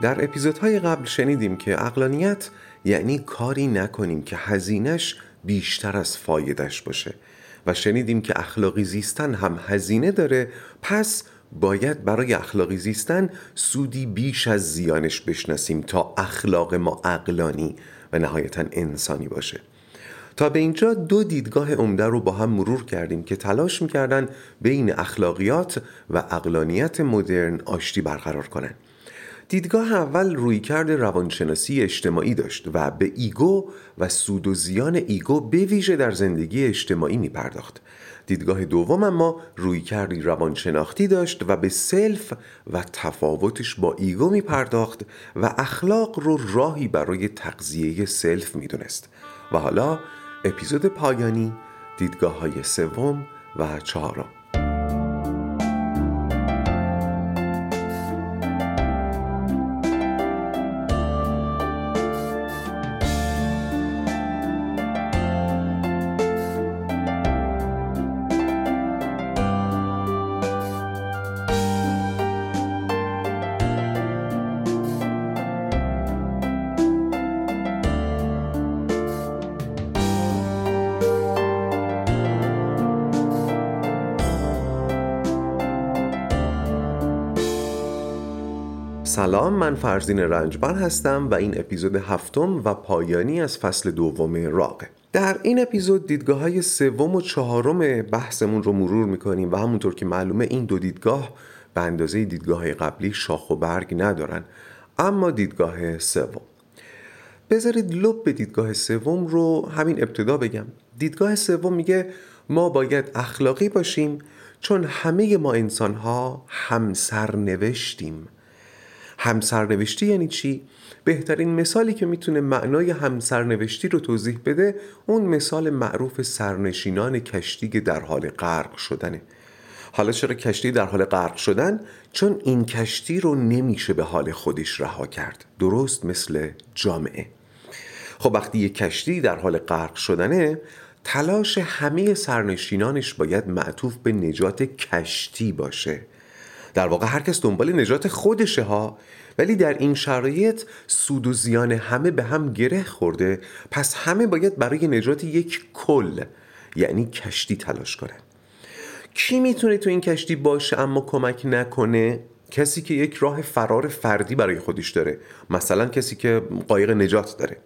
در اپیزودهای قبل شنیدیم که اقلانیت یعنی کاری نکنیم که هزینش بیشتر از فایدش باشه و شنیدیم که اخلاقی زیستن هم هزینه داره پس باید برای اخلاقی زیستن سودی بیش از زیانش بشناسیم تا اخلاق ما اقلانی و نهایتا انسانی باشه تا به اینجا دو دیدگاه عمده رو با هم مرور کردیم که تلاش می‌کردن بین اخلاقیات و عقلانیت مدرن آشتی برقرار کنند. دیدگاه اول رویکرد روانشناسی اجتماعی داشت و به ego و سود و زیان ego به ویژه در زندگی اجتماعی می پرداخت. دیدگاه دوم اما رویکردی روانشناختی داشت و به self و تفاوتش با ego می پرداخت و اخلاق رو راهی برای تغذیه self می دونست. و حالا اپیزود پایانی دیدگاه های سوم و چهارم سلام من فرزین رنجبر هستم و این اپیزود هفتم و پایانی از فصل دوم راقه در این اپیزود دیدگاه های سوم و چهارم بحثمون رو مرور می‌کنیم و همونطور که معلومه این دو دیدگاه به اندازه دیدگاه قبلی شاخ و برگ ندارن. اما دیدگاه سوم. بذارید لب به دیدگاه سوم رو همین ابتدا بگم. دیدگاه سوم میگه ما باید اخلاقی باشیم چون همه ما انسان ها همسر نوشتیم. همسرنوشتی یعنی چی؟ بهترین مثالی که می‌تونه معنای همسرنوشتی رو توضیح بده اون مثال معروف سرنشینان کشتی که در حال غرق شدنه حالا چرا کشتی در حال غرق شدن؟ چون این کشتی رو نمیشه به حال خودش رها کرد درست مثل جامعه خب وقتی یک کشتی در حال غرق شدنه تلاش همه سرنشینانش باید معطوف به نجات کشتی باشه در واقع هر کس دنبال نجات خودشه ها. ولی در این شرایط سود و زیان همه به هم گره خورده. پس همه باید برای نجات یک کل یعنی کشتی تلاش کنن. کی می‌تونه تو این کشتی باشه اما کمک نکنه؟ کسی که یک راه فرار فردی برای خودش داره. مثلا کسی که قایق نجات داره.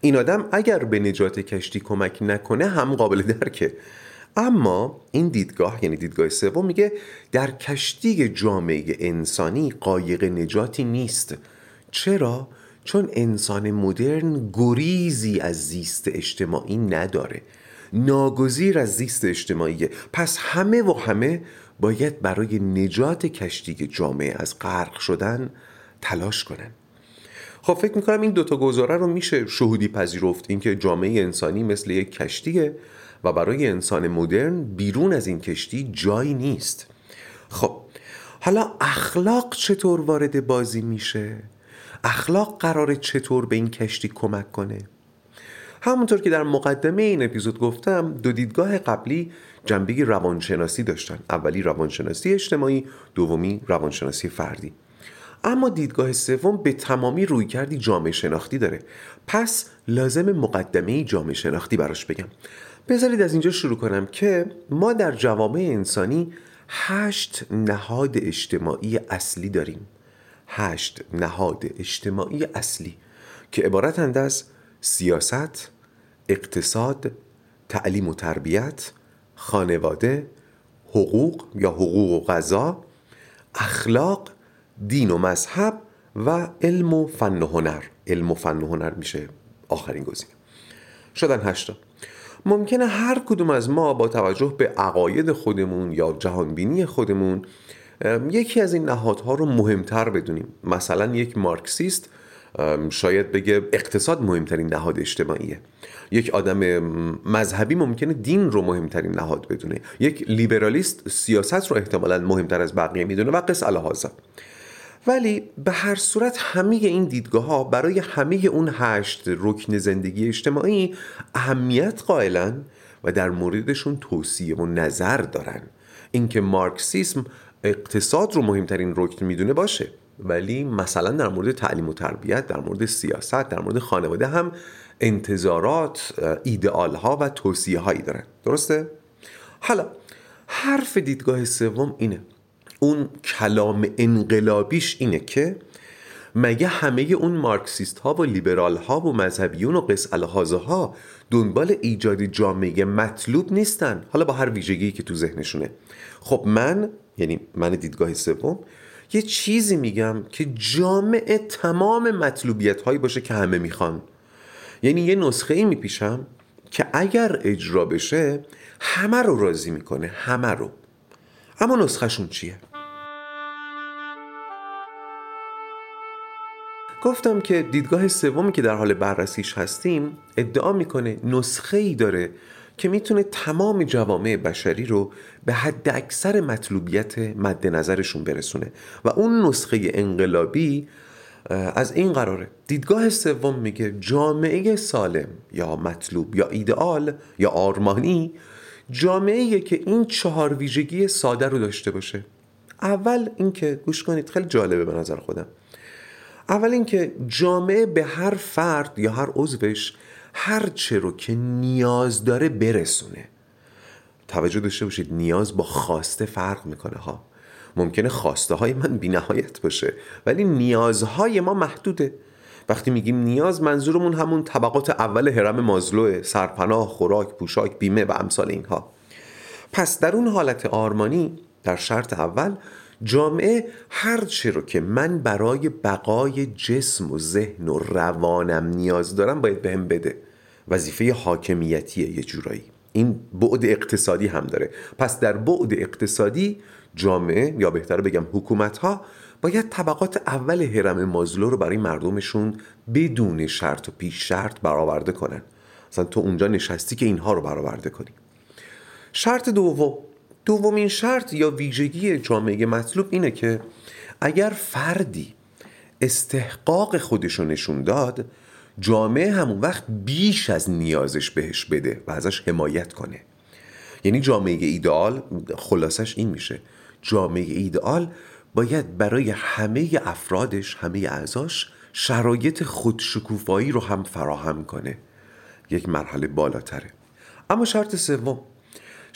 این آدم اگر به نجات کشتی کمک نکنه هم قابل درکه. اما این دیدگاه یعنی دیدگاه سوم میگه در کشتی جامعه انسانی قایق نجاتی نیست. چرا؟ چون انسان مدرن گریزی از زیست اجتماعی نداره. ناگزیر از زیست اجتماعی پس همه و همه باید برای نجات کشتی جامعه از غرق شدن تلاش کنن. خب فکر می‌کنم این دوتا گزاره رو میشه شهودی پذیرفت. اینکه جامعه انسانی مثل یک کشتیه. و برای انسان مدرن بیرون از این کشتی جایی نیست. خب حالا اخلاق چطور وارد بازی میشه؟ اخلاق قراره چطور به این کشتی کمک کنه؟ همونطور که در مقدمه این اپیزود گفتم دو دیدگاه قبلی جنبه روانشناسی داشتن. اولی روانشناسی اجتماعی دومی روانشناسی فردی. اما دیدگاه سوم به تمامی روی کردی جامعه شناختی داره. پس لازم مقدمه جامعه شناختی براش بگم. بذارید از اینجا شروع کنم که ما در جوامع انسانی هشت نهاد اجتماعی اصلی داریم. هشت نهاد اجتماعی اصلی که عبارتند از سیاست، اقتصاد، تعلیم و تربیت، خانواده، حقوق یا حقوق و غذا، اخلاق، دین و مذهب و علم و فن و هنر. علم و فن و هنر میشه آخرین گزینه. شدن هشتا. ممکنه هر کدوم از ما با توجه به عقاید خودمون یا جهانبینی خودمون یکی از این نهادها رو مهمتر بدونیم. مثلا یک مارکسیست شاید بگه اقتصاد مهمترین نهاد اجتماعیه. یک آدم مذهبی ممکنه دین رو مهمترین نهاد بدونه. یک لیبرالیست سیاست رو احتمالا مهمتر از بقیه می‌دونه و قص الهازا ولی به هر صورت همه این دیدگاه ها برای همه اون هشت رکن زندگی اجتماعی اهمیت قائلن و در موردشون توصیه و نظر دارن. اینکه مارکسیسم اقتصاد رو مهمترین رکن می‌دونه باشه ولی مثلا در مورد تعلیم و تربیت در مورد سیاست در مورد خانواده هم انتظارات ایدئال ها و توصیه هایی دارن. درسته؟ حالا حرف دیدگاه سوم اینه. اون کلام انقلابیش اینه که مگه همه اون مارکسیست ها و لیبرال ها و مذهبیون و قص ها دنبال ایجاد جامعه مطلوب نیستن؟ حالا با هر ویژگی که تو ذهنشونه. خب من یعنی من دیدگاه سوم یه چیزی میگم که جامعه تمام مطلوبیت هایی باشه که همه می‌خوان. یعنی یه نسخه ای میپیشم که اگر اجرا بشه همه رو راضی می‌کنه همه رو. اما نسخهشون چیه؟ گفتم که دیدگاه سومی که در حال بررسیش هستیم ادعا می‌کنه نسخه ای داره که می‌تونه تمام جوامع بشری رو به حد اکثر مطلوبیت مد نظرشون برسونه. و اون نسخه انقلابی از این قراره. دیدگاه سوم میگه جامعه سالم یا مطلوب یا ایدئال یا آرمانی جامعه که این چهار ویژگی ساده رو داشته باشه. اول اینکه گوش کنید خیلی جالبه به نظر خودم. اول اینکه جامعه به هر فرد یا هر عضوش هر چه رو که نیاز داره برسونه. توجه داشته باشید نیاز با خواسته فرق می‌کنه ها. ممکنه خواسته های من بی نهایت باشه ولی نیازهای ما محدوده. وقتی میگیم نیاز منظورمون همون طبقات اول حرم مازلوه سرپناه خوراک پوشاک بیمه و امثال اینها. پس در اون حالت آرمانی در شرط اول جامعه هر چی رو که من برای بقای جسم و ذهن و روانم نیاز دارم باید بهم بده. وظیفه حاکمیتیه یه جورایی. این بعد اقتصادی هم داره. پس در بعد اقتصادی جامعه یا بهتر بگم حکومت ها باید طبقات اول حرم مازلو رو برای مردمشون بدون شرط و پیش شرط برآورده کنن. مثلا تو اونجا نشستی که اینها رو برآورده کنی. شرط دوم دومین شرط یا ویژگی جامعه مطلوب اینه که اگر فردی استحقاق خودشو نشون داد جامعه همون وقت بیش از نیازش بهش بده و ازش حمایت کنه. یعنی جامعه ایدئال خلاصش این میشه. جامعه ایدئال باید برای همه افرادش همه اعضاش شرایط خودشکوفایی رو هم فراهم کنه. یک مرحله بالاتره. اما شرط سوم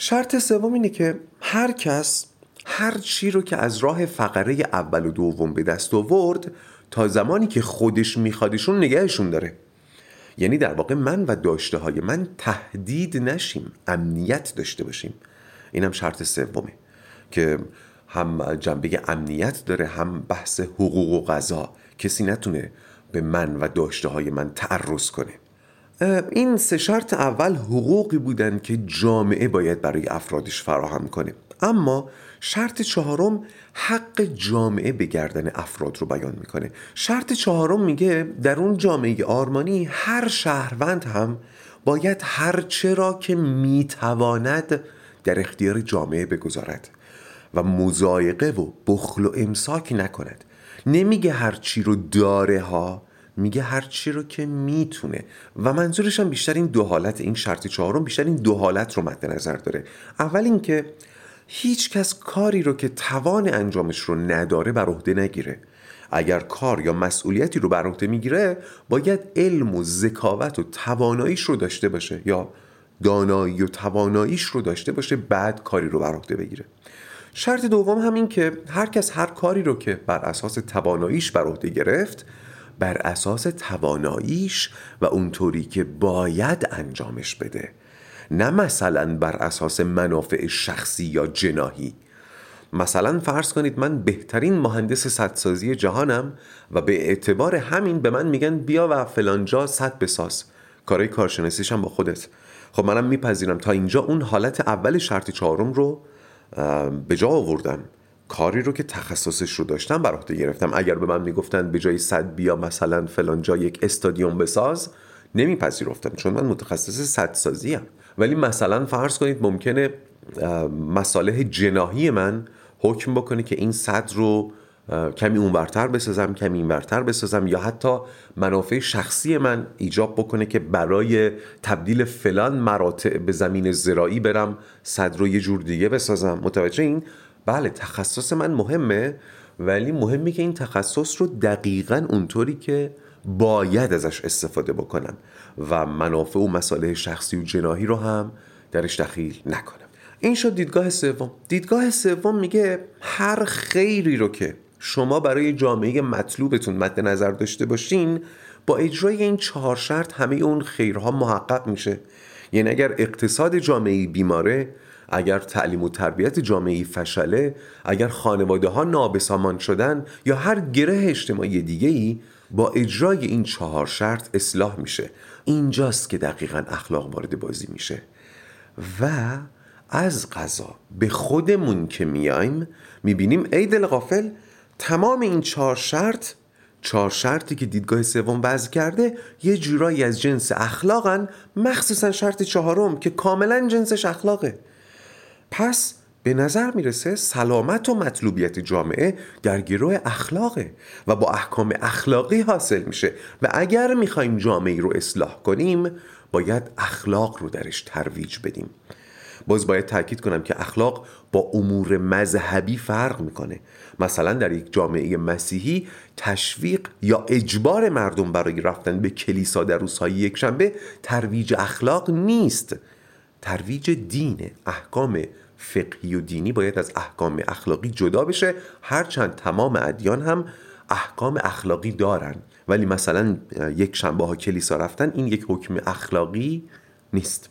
شرط سوم اینه که هر کس هر چی رو که از راه فقره اول و دوم به دست آورد تا زمانی که خودش میخوادشون نگهشون داره. یعنی در واقع من و داشته های من تهدید نشیم امنیت داشته باشیم. اینم شرط سومه که هم جنبه امنیت داره هم بحث حقوق و غذا. کسی نتونه به من و داشته های من تعرض کنه. این سه شرط اول حقوقی بودن که جامعه باید برای افرادش فراهم کنه. اما شرط چهارم حق جامعه به گردن افراد رو بیان می‌کنه. شرط چهارم میگه در اون جامعه آرمانی هر شهروند هم باید هر چرا که می‌تواند در اختیار جامعه بگذارد و مزایقه و بخل و امساک نکند. نمیگه هر چی رو داره ها میگه هر چی رو که می‌تونه. و منظورش هم بیشتر این دو حالت این شرط چهارم بیشتر این دو حالت رو مد نظر داره. اول اینکه هیچ کس کاری رو که توان انجامش رو نداره بر عهده نگیره. اگر کار یا مسئولیتی رو بر عهده می‌گیره باید علم و ذکاوت و تواناییش رو داشته باشه یا دانایی و تواناییش رو داشته باشه بعد کاری رو بر عهده بگیره. شرط دوم هم این که هر کس هر کاری رو که بر اساس تواناییش بر عهده گرفت بر اساس تواناییش و اونطوری که باید انجامش بده. نه مثلا بر اساس منافع شخصی یا جناهی. مثلا فرض کنید من بهترین مهندس سدسازی جهانم و به اعتبار همین به من میگن بیا و فلانجا صد بساز. کارهای کارشناسیشم با خودت. خب منم میپذیرم. تا اینجا اون حالت اول شرط چهارم رو به جا آوردم. کاری رو که تخصصش رو داشتم بر عهده گرفتم. اگر به من می‌گفتن به جای صد بیا مثلا فلان جا یک استادیوم بساز نمیپذیرفتم چون من متخصص صد سازی ولی مثلا فرض کنید ممکنه مصالح جناهی من حکم بکنه که این صد رو کمی اونورتر بسازم کمی اینورتر بسازم یا حتی منافع شخصی من ایجاب بکنه که برای تبدیل فلان مراتع به زمین زراعی برم صد رو یه جور دیگه بسازم. متوجه این؟ بله تخصص من مهمه ولی مهمه که این تخصص رو دقیقا اونطوری که باید ازش استفاده بکنم و منافع و مسائل شخصی و جناهی رو هم درش دخیل نکنم. این شد دیدگاه سوم. دیدگاه سوم میگه هر خیری رو که شما برای جامعه مطلوبتون مد نظر داشته باشین با اجرای این چهار شرط همه اون خیرها محقق میشه. یعنی اگر اقتصاد جامعه بیماره اگر تعلیم و تربیت جامعه فشله اگر خانواده ها نابسامان شدن یا هر گره اجتماعی دیگه ای با اجرای این چهار شرط اصلاح میشه. اینجاست که دقیقا اخلاق وارد بازی میشه. و از غذا به خودمون که میایم می‌بینیم ای دل غافل تمام این چهار شرط چهار شرطی که دیدگاه سوم وضع کرده یه جورایی از جنس اخلاقن مخصوصا شرط چهارم که کاملا جنسش اخلاقه. پس به نظر می‌رسه سلامت و مطلوبیت جامعه در گروه اخلاقه و با احکام اخلاقی حاصل میشه و اگر می‌خوایم جامعه رو اصلاح کنیم باید اخلاق رو درش ترویج بدیم. باز باید تاکید کنم که اخلاق با امور مذهبی فرق می‌کنه. مثلا در یک جامعه مسیحی تشویق یا اجبار مردم برای رفتن به کلیسا در روزهای یکشنبه ترویج اخلاق نیست. ترویج دینه احکام فقهی و دینی باید از احکام اخلاقی جدا بشه. هرچند تمام ادیان هم احکام اخلاقی دارن. ولی مثلا یک شنبه ها کلیسا رفتن این یک حکم اخلاقی نیست.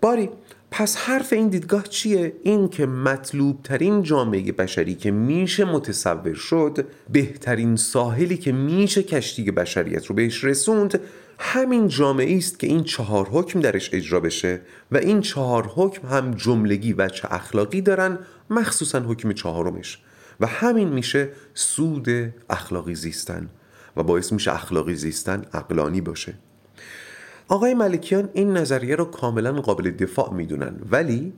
باری پس حرف این دیدگاه چیه؟ این که مطلوب ترین جامعه بشری که میشه متصور شد بهترین ساحلی که میشه کشتی بشریت رو بهش رسوند همین جامعه است که این چهار حکم درش اجرا بشه و این چهار حکم هم جملگی و چه اخلاقی دارن مخصوصا حکم چهارمش. و همین میشه سود اخلاقی زیستن و باعث میشه اخلاقی زیستن اقلانی باشه. آقای ملکیان این نظریه رو کاملا قابل دفاع می‌دونن ولی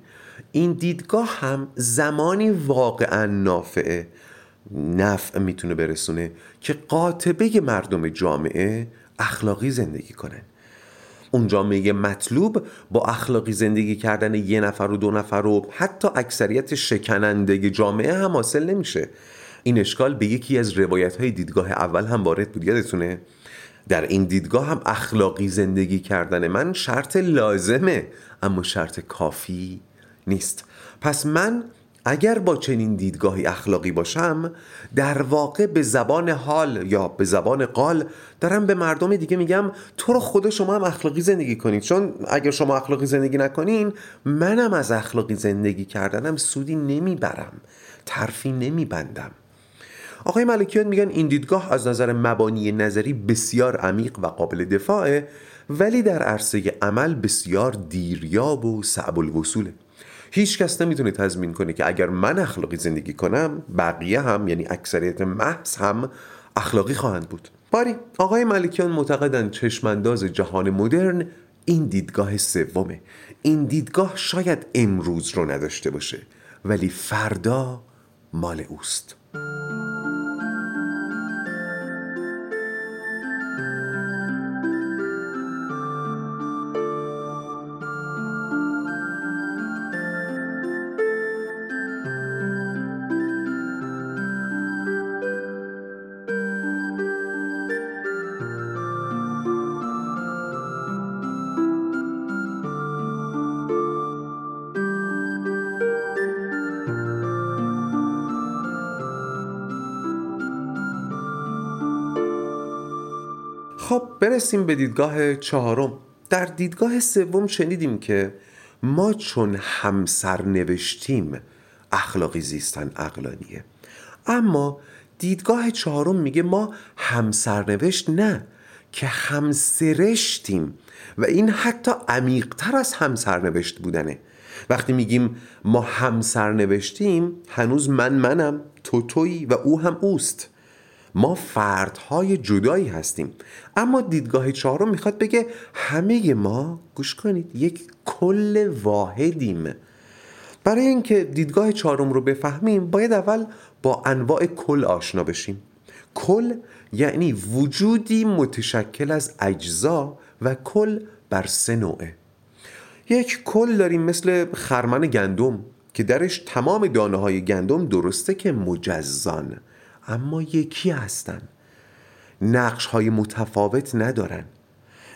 این دیدگاه هم زمانی واقعا نافعه. نفع می‌تونه برسونه که قاطبه مردم جامعه اخلاقی زندگی کنن اون جامعه مطلوب با اخلاقی زندگی کردن یه نفر و دو نفر و حتی اکثریت شکننده جامعه هم حاصل نمیشه. این اشکال به یکی از روایت های دیدگاه اول هم وارد بود یادتونه؟ در این دیدگاه هم اخلاقی زندگی کردن من شرط لازمه اما شرط کافی نیست. پس من اگر با چنین دیدگاهی اخلاقی باشم در واقع به زبان حال یا به زبان قال دارم به مردم دیگه میگم تو رو خود شما هم اخلاقی زندگی کنید. چون اگر شما اخلاقی زندگی نکنین منم از اخلاقی زندگی کردنم سودی نمی‌برم ترفی نمیبندم. آقای ملکیان میگن این دیدگاه از نظر مبانی نظری بسیار عمیق و قابل دفاعه ولی در عرصه عمل بسیار دیریاب و صعب الوصوله. هیچ کس نمی‌تونه تضمین کنه که اگر من اخلاقی زندگی کنم بقیه هم یعنی اکثریت محض هم اخلاقی خواهند بود. باری آقای ملکیان معتقدن چشمانداز جهان مدرن این دیدگاه سومه. این دیدگاه شاید امروز رو نداشته باشه ولی فردا مال اوست. برسیم به دیدگاه چهارم. در دیدگاه سوم شنیدیم که ما چون همسر نوشتیم اخلاقی زیستن اقلانیه اما دیدگاه چهارم میگه ما همسرنوشت نه که همسرشتیم و این حتی عمیقتر از همسرنوشت بودنه. وقتی میگیم ما همسرنوشتیم هنوز من منم تو تویی و او هم اوست. ما فردهای جدایی هستیم. اما دیدگاه چهارم می‌خواد بگه همه ما گوش کنید یک کل واحدیم. برای اینکه دیدگاه چهارم رو بفهمیم باید اول با انواع کل آشنا بشیم. کل یعنی وجودی متشکل از اجزا و کل بر سه نوعه. یک کل داریم مثل خرمن گندم که درش تمام دانه های گندم درسته که مجزان. اما یکی هستن. نقش های متفاوت ندارن.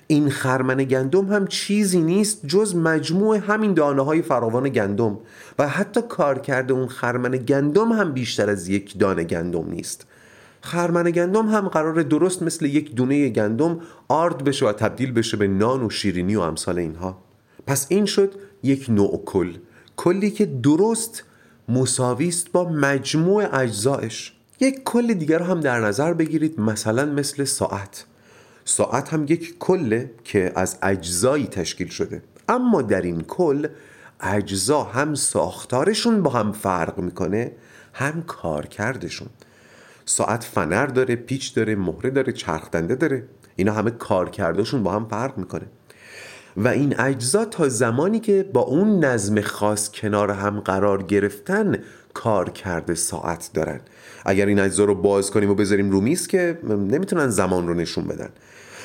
این خرمن گندم هم چیزی نیست جز مجموع همین دانه های فراوان گندم و حتی کار کرده اون خرمن گندم هم بیشتر از یک دانه گندم نیست. خرمن گندم هم قرار درست مثل یک دونه گندم آرد بشه و تبدیل بشه به نان و شیرینی و امثال اینها. پس این شد یک نوع کل. کلی که درست مساویست با مجموع اجزایش. یک کل دیگر هم در نظر بگیرید مثلا مثل ساعت. ساعت هم یک کله که از اجزایی تشکیل شده. اما در این کل اجزا هم ساختارشون با هم فرق می‌کنه هم کارکردشون. ساعت فنر داره پیچ داره مهره داره چرخدنده داره. اینا همه کارکردشون با هم فرق می‌کنه. و این اجزا تا زمانی که با اون نظم خاص کنار هم قرار گرفتن کار کرده ساعت دارن. اگر این اجزا رو باز کنیم و بذاریم رو میز که نمی‌تونن زمان رو نشون بدن.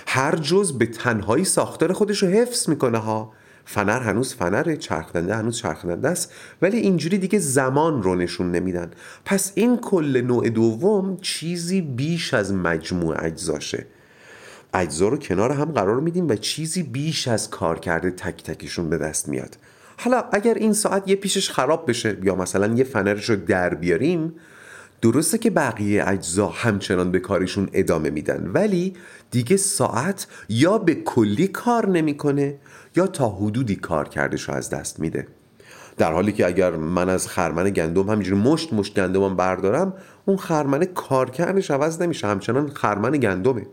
هر جز به تنهایی ساختار خودش رو حفظ می‌کنه ها. فنر هنوز فنره چرخدنده هنوز چرخدنده است. ولی اینجوری دیگه زمان رو نشون نمیدن. پس این کل نوع دوم چیزی بیش از مجموع اجزاشه. اجزا رو کنار هم قرار میدیم و چیزی بیش از کار کرده تک تکشون به دست میاد. حالا اگر این ساعت یه پیشش خراب بشه یا مثلا یه فنرش رو در بیاریم درسته که بقیه اجزا همچنان به کارشون ادامه میدن ولی دیگه ساعت یا به کلی کار نمی‌کنه یا تا حدودی کار کردش رو از دست میده. در حالی که اگر من از خرمن گندم همینجوری مشت مشت گندمم بردارم اون خرمن کارکردش عوض نمیشه همچنان خرمن گندمه.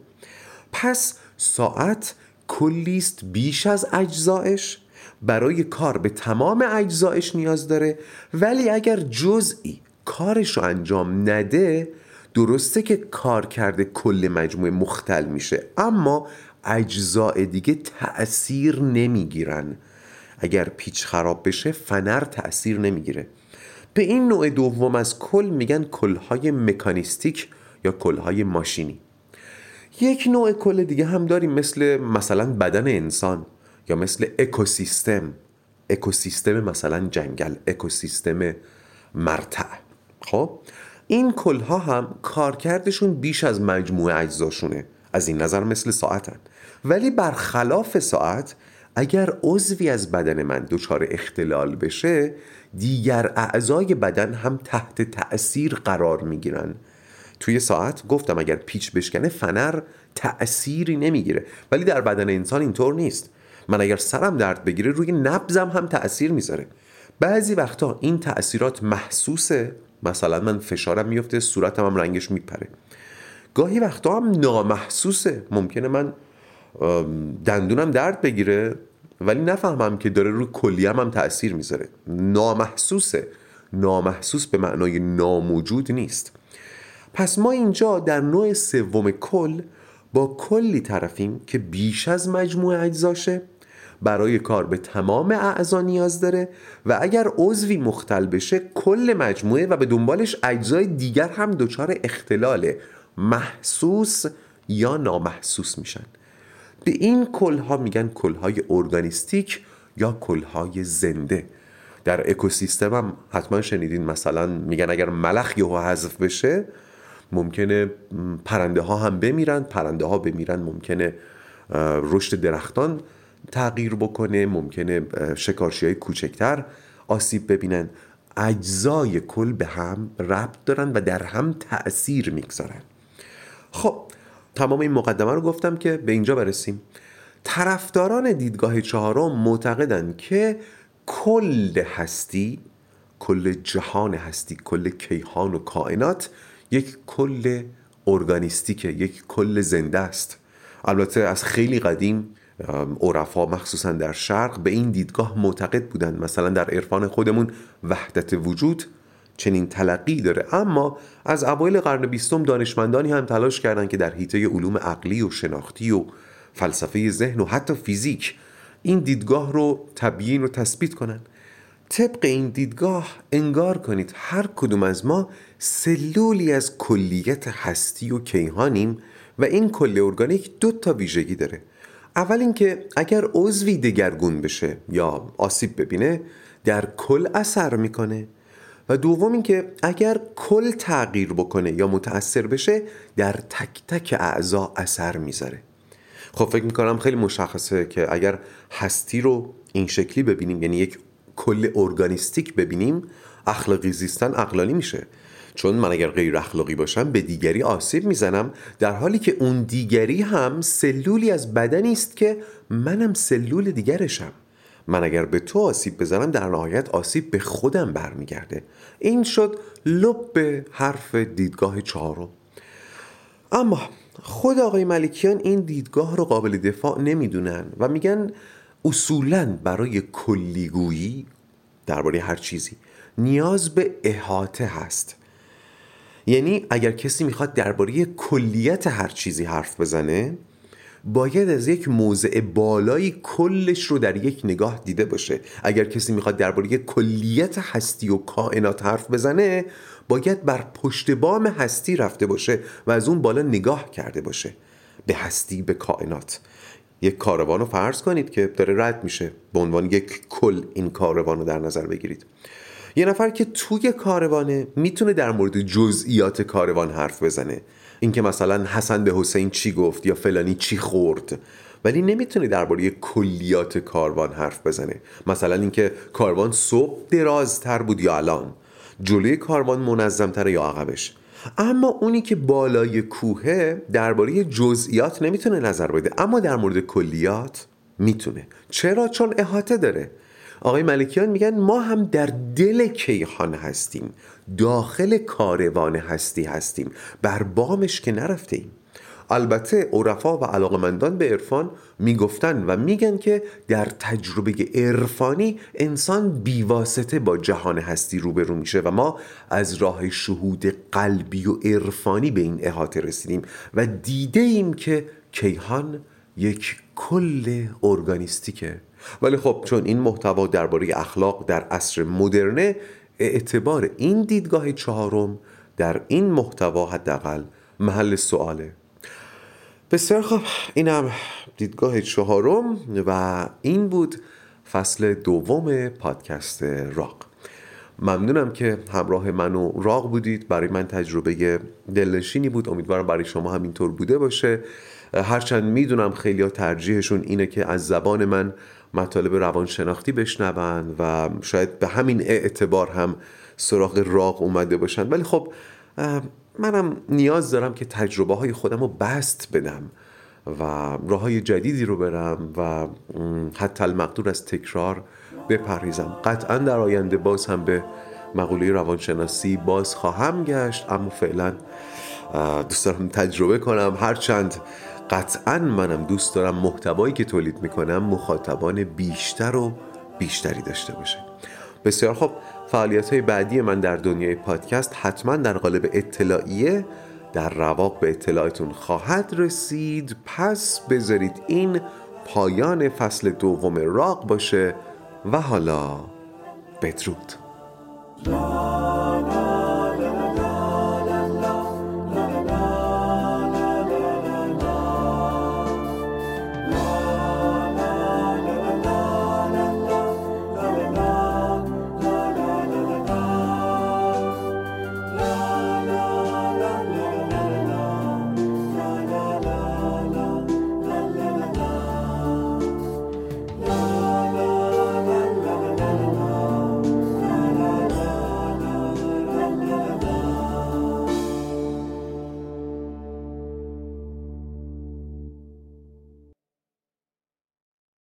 پس ساعت کلیست بیش از اجزایش. برای کار به تمام اجزایش نیاز داره. ولی اگر جزئی کارش رو انجام نده درسته که کار کرده کل مجموعه مختل میشه. اما اجزاء دیگه تأثیر نمی‌گیرن. اگر پیچ خراب بشه فنر تأثیر نمی‌گیره. به این نوع دوم از کل میگن کلهای مکانیستیک یا کلهای ماشینی. یک نوع کل دیگه هم داریم مثل مثلا بدن انسان یا مثل اکوسیستم. اکوسیستم مثلا جنگل اکوسیستم مرتع. خب؟ این کلها هم کارکردشون بیش از مجموعه اجزاشونه. از این نظر مثل ساعتن. ولی برخلاف ساعت اگر عضوی از بدن من دچار اختلال بشه دیگر اعضای بدن هم تحت تأثیر قرار می‌گیرن. توی ساعت گفتم اگر پیچ بشکنه فنر تأثیری نمی‌گیره. ولی در بدن انسان اینطور نیست. من اگر سرم درد بگیره روی نبزم هم تأثیر می‌ذاره. بعضی وقتا این تأثیرات محسوسه. مثلا من فشارم میفته صورتم هم رنگش میپره. گاهی وقتا هم نامحسوسه. ممکنه من دندونم درد بگیره ولی نفهمم که داره روی کلیم هم تأثیر می‌ذاره. نامحسوسه. نامحسوس به معنای ناموجود نیست. پس ما اینجا در نوع سوم کل با کلی طرفیم که بیش از مجموع اجزاشه. برای کار به تمام اعضا نیاز داره و اگر عضوی مختل بشه کل مجموعه و به دنبالش اجزای دیگر هم دچار اختلال محسوس یا نامحسوس میشن. به این کلها میگن کلهای ارگانیستیک یا کلهای زنده. در اکوسیستم هم حتما شنیدین مثلا میگن اگر ملخ یهو حذف بشه ممکنه پرنده ها هم بمیرن پرنده ها بمیرن ممکنه رشد درختان تغییر بکنه ممکنه شکارچی های کوچکتر آسیب ببینن. اجزای کل به هم ربط دارن و در هم تأثیر می‌گذارن. خب تمام این مقدمه رو گفتم که به اینجا برسیم. طرفداران دیدگاه چهارم معتقدند که کل هستی کل جهان هستی کل کیهان و کائنات یک کل ارگانیستیکه یک کل زنده است. البته از خیلی قدیم عرفا مخصوصا در شرق به این دیدگاه معتقد بودند. مثلا در عرفان خودمون وحدت وجود چنین تلقی داره. اما از اوایل قرن بیستم دانشمندانی هم تلاش کردند که در حیطه علوم عقلی و شناختی و فلسفه ذهن و حتی فیزیک این دیدگاه رو تبیین و تثبیت کنند. طبق این دیدگاه انگار کنید هر کدوم از ما سلولی از کلیت هستی و کیهانیم و این کل ارگانیک دو تا ویژگی داره. اول اینکه اگر عضوی دگرگون بشه یا آسیب ببینه در کل اثر می‌کنه. و دوم اینکه اگر کل تغییر بکنه یا متأثر بشه در تک تک اعضا اثر می‌ذاره. خب فکر می‌کنم خیلی مشخصه که اگر هستی رو این شکلی ببینیم یعنی یک کل ارگانیستیک ببینیم اخلاقی زیستن اقلانی میشه. چون من اگر غیر اخلاقی باشم به دیگری آسیب می‌زنم در حالی که اون دیگری هم سلولی از بدنی است که منم سلول دیگرشم. من اگر به تو آسیب بزنم در نهایت آسیب به خودم برمیگرده. این شد لب حرف دیدگاه چهارم. اما خود آقای ملکیان این دیدگاه رو قابل دفاع نمی‌دونن و میگن اصولا برای کلیگویی درباره هر چیزی نیاز به احاطه هست. یعنی اگر کسی می‌خواد درباره کلیت هر چیزی حرف بزنه باید از یک موضع بالایی کلش رو در یک نگاه دیده باشه. اگر کسی می‌خواد درباره کلیت هستی و کائنات حرف بزنه باید بر پشت بام هستی رفته باشه و از اون بالا نگاه کرده باشه. به هستی به کائنات. یک کاروان رو فرض کنید که داره رد میشه. به عنوان یک کل این کاروان رو در نظر بگیرید. یه نفر که توی کاروانه می‌تونه در مورد جزئیات کاروان حرف بزنه. اینکه مثلا حسن به حسین چی گفت یا فلانی چی خورد. ولی نمی‌تونه درباره کلیات کاروان حرف بزنه. مثلا اینکه کاروان صبح درازتر بود یا الان. جلوی کاروان منظمتر یا عقبش. اما اونی که بالای کوهه درباره جزئیات نمی‌تونه نظر بده. اما در مورد کلیات می‌تونه. چرا؟ چون احاطه داره. آقای ملکیان میگن ما هم در دل کیهان هستیم. داخل کاروان هستی هستیم. بر بامش که نرفته ایم. البته عرفا و علاقمندان به عرفان می‌گفتن و میگن که در تجربه عرفانی انسان بیواسطه با جهان هستی روبرو میشه و ما از راه شهود قلبی و عرفانی به این احاطه رسیدیم و دیده ایم که کیهان یک کل ارگانیستیکه. ولی خب چون این محتوا درباره اخلاق در عصر مدرنه اعتبار این دیدگاه چهارم در این محتوا حداقل محل سواله بسیار خب اینم دیدگاه چهارم و این بود فصل دوم پادکست راق. ممنونم که همراه من و راق بودید. برای من تجربه دلنشینی بود. امیدوارم برای شما همینطور بوده باشه. هرچند می‌دونم خیلی ترجیحشون اینه که از زبان من مطالب روانشناختی بشنون و شاید به همین اعتبار هم سراغ راق اومده باشن. ولی خب منم نیاز دارم که تجربه های خودم رو بست بدم و راه های جدیدی رو برم و حتی المقدور از تکرار بپریزم قطعا در آینده باز هم به مقوله روانشناسی باز خواهم گشت اما فعلا دوست دارم تجربه کنم. هرچند قطعا منم دوست دارم محتوایی که تولید می‌کنم مخاطبان بیشتر و بیشتری داشته باشه. بسیار خب فعالیت های بعدی من در دنیای پادکست حتما در قالب اطلاعیه در رواق به اطلاعتون خواهد رسید. پس بذارید این پایان فصل دوم راق باشه و حالا بدرود.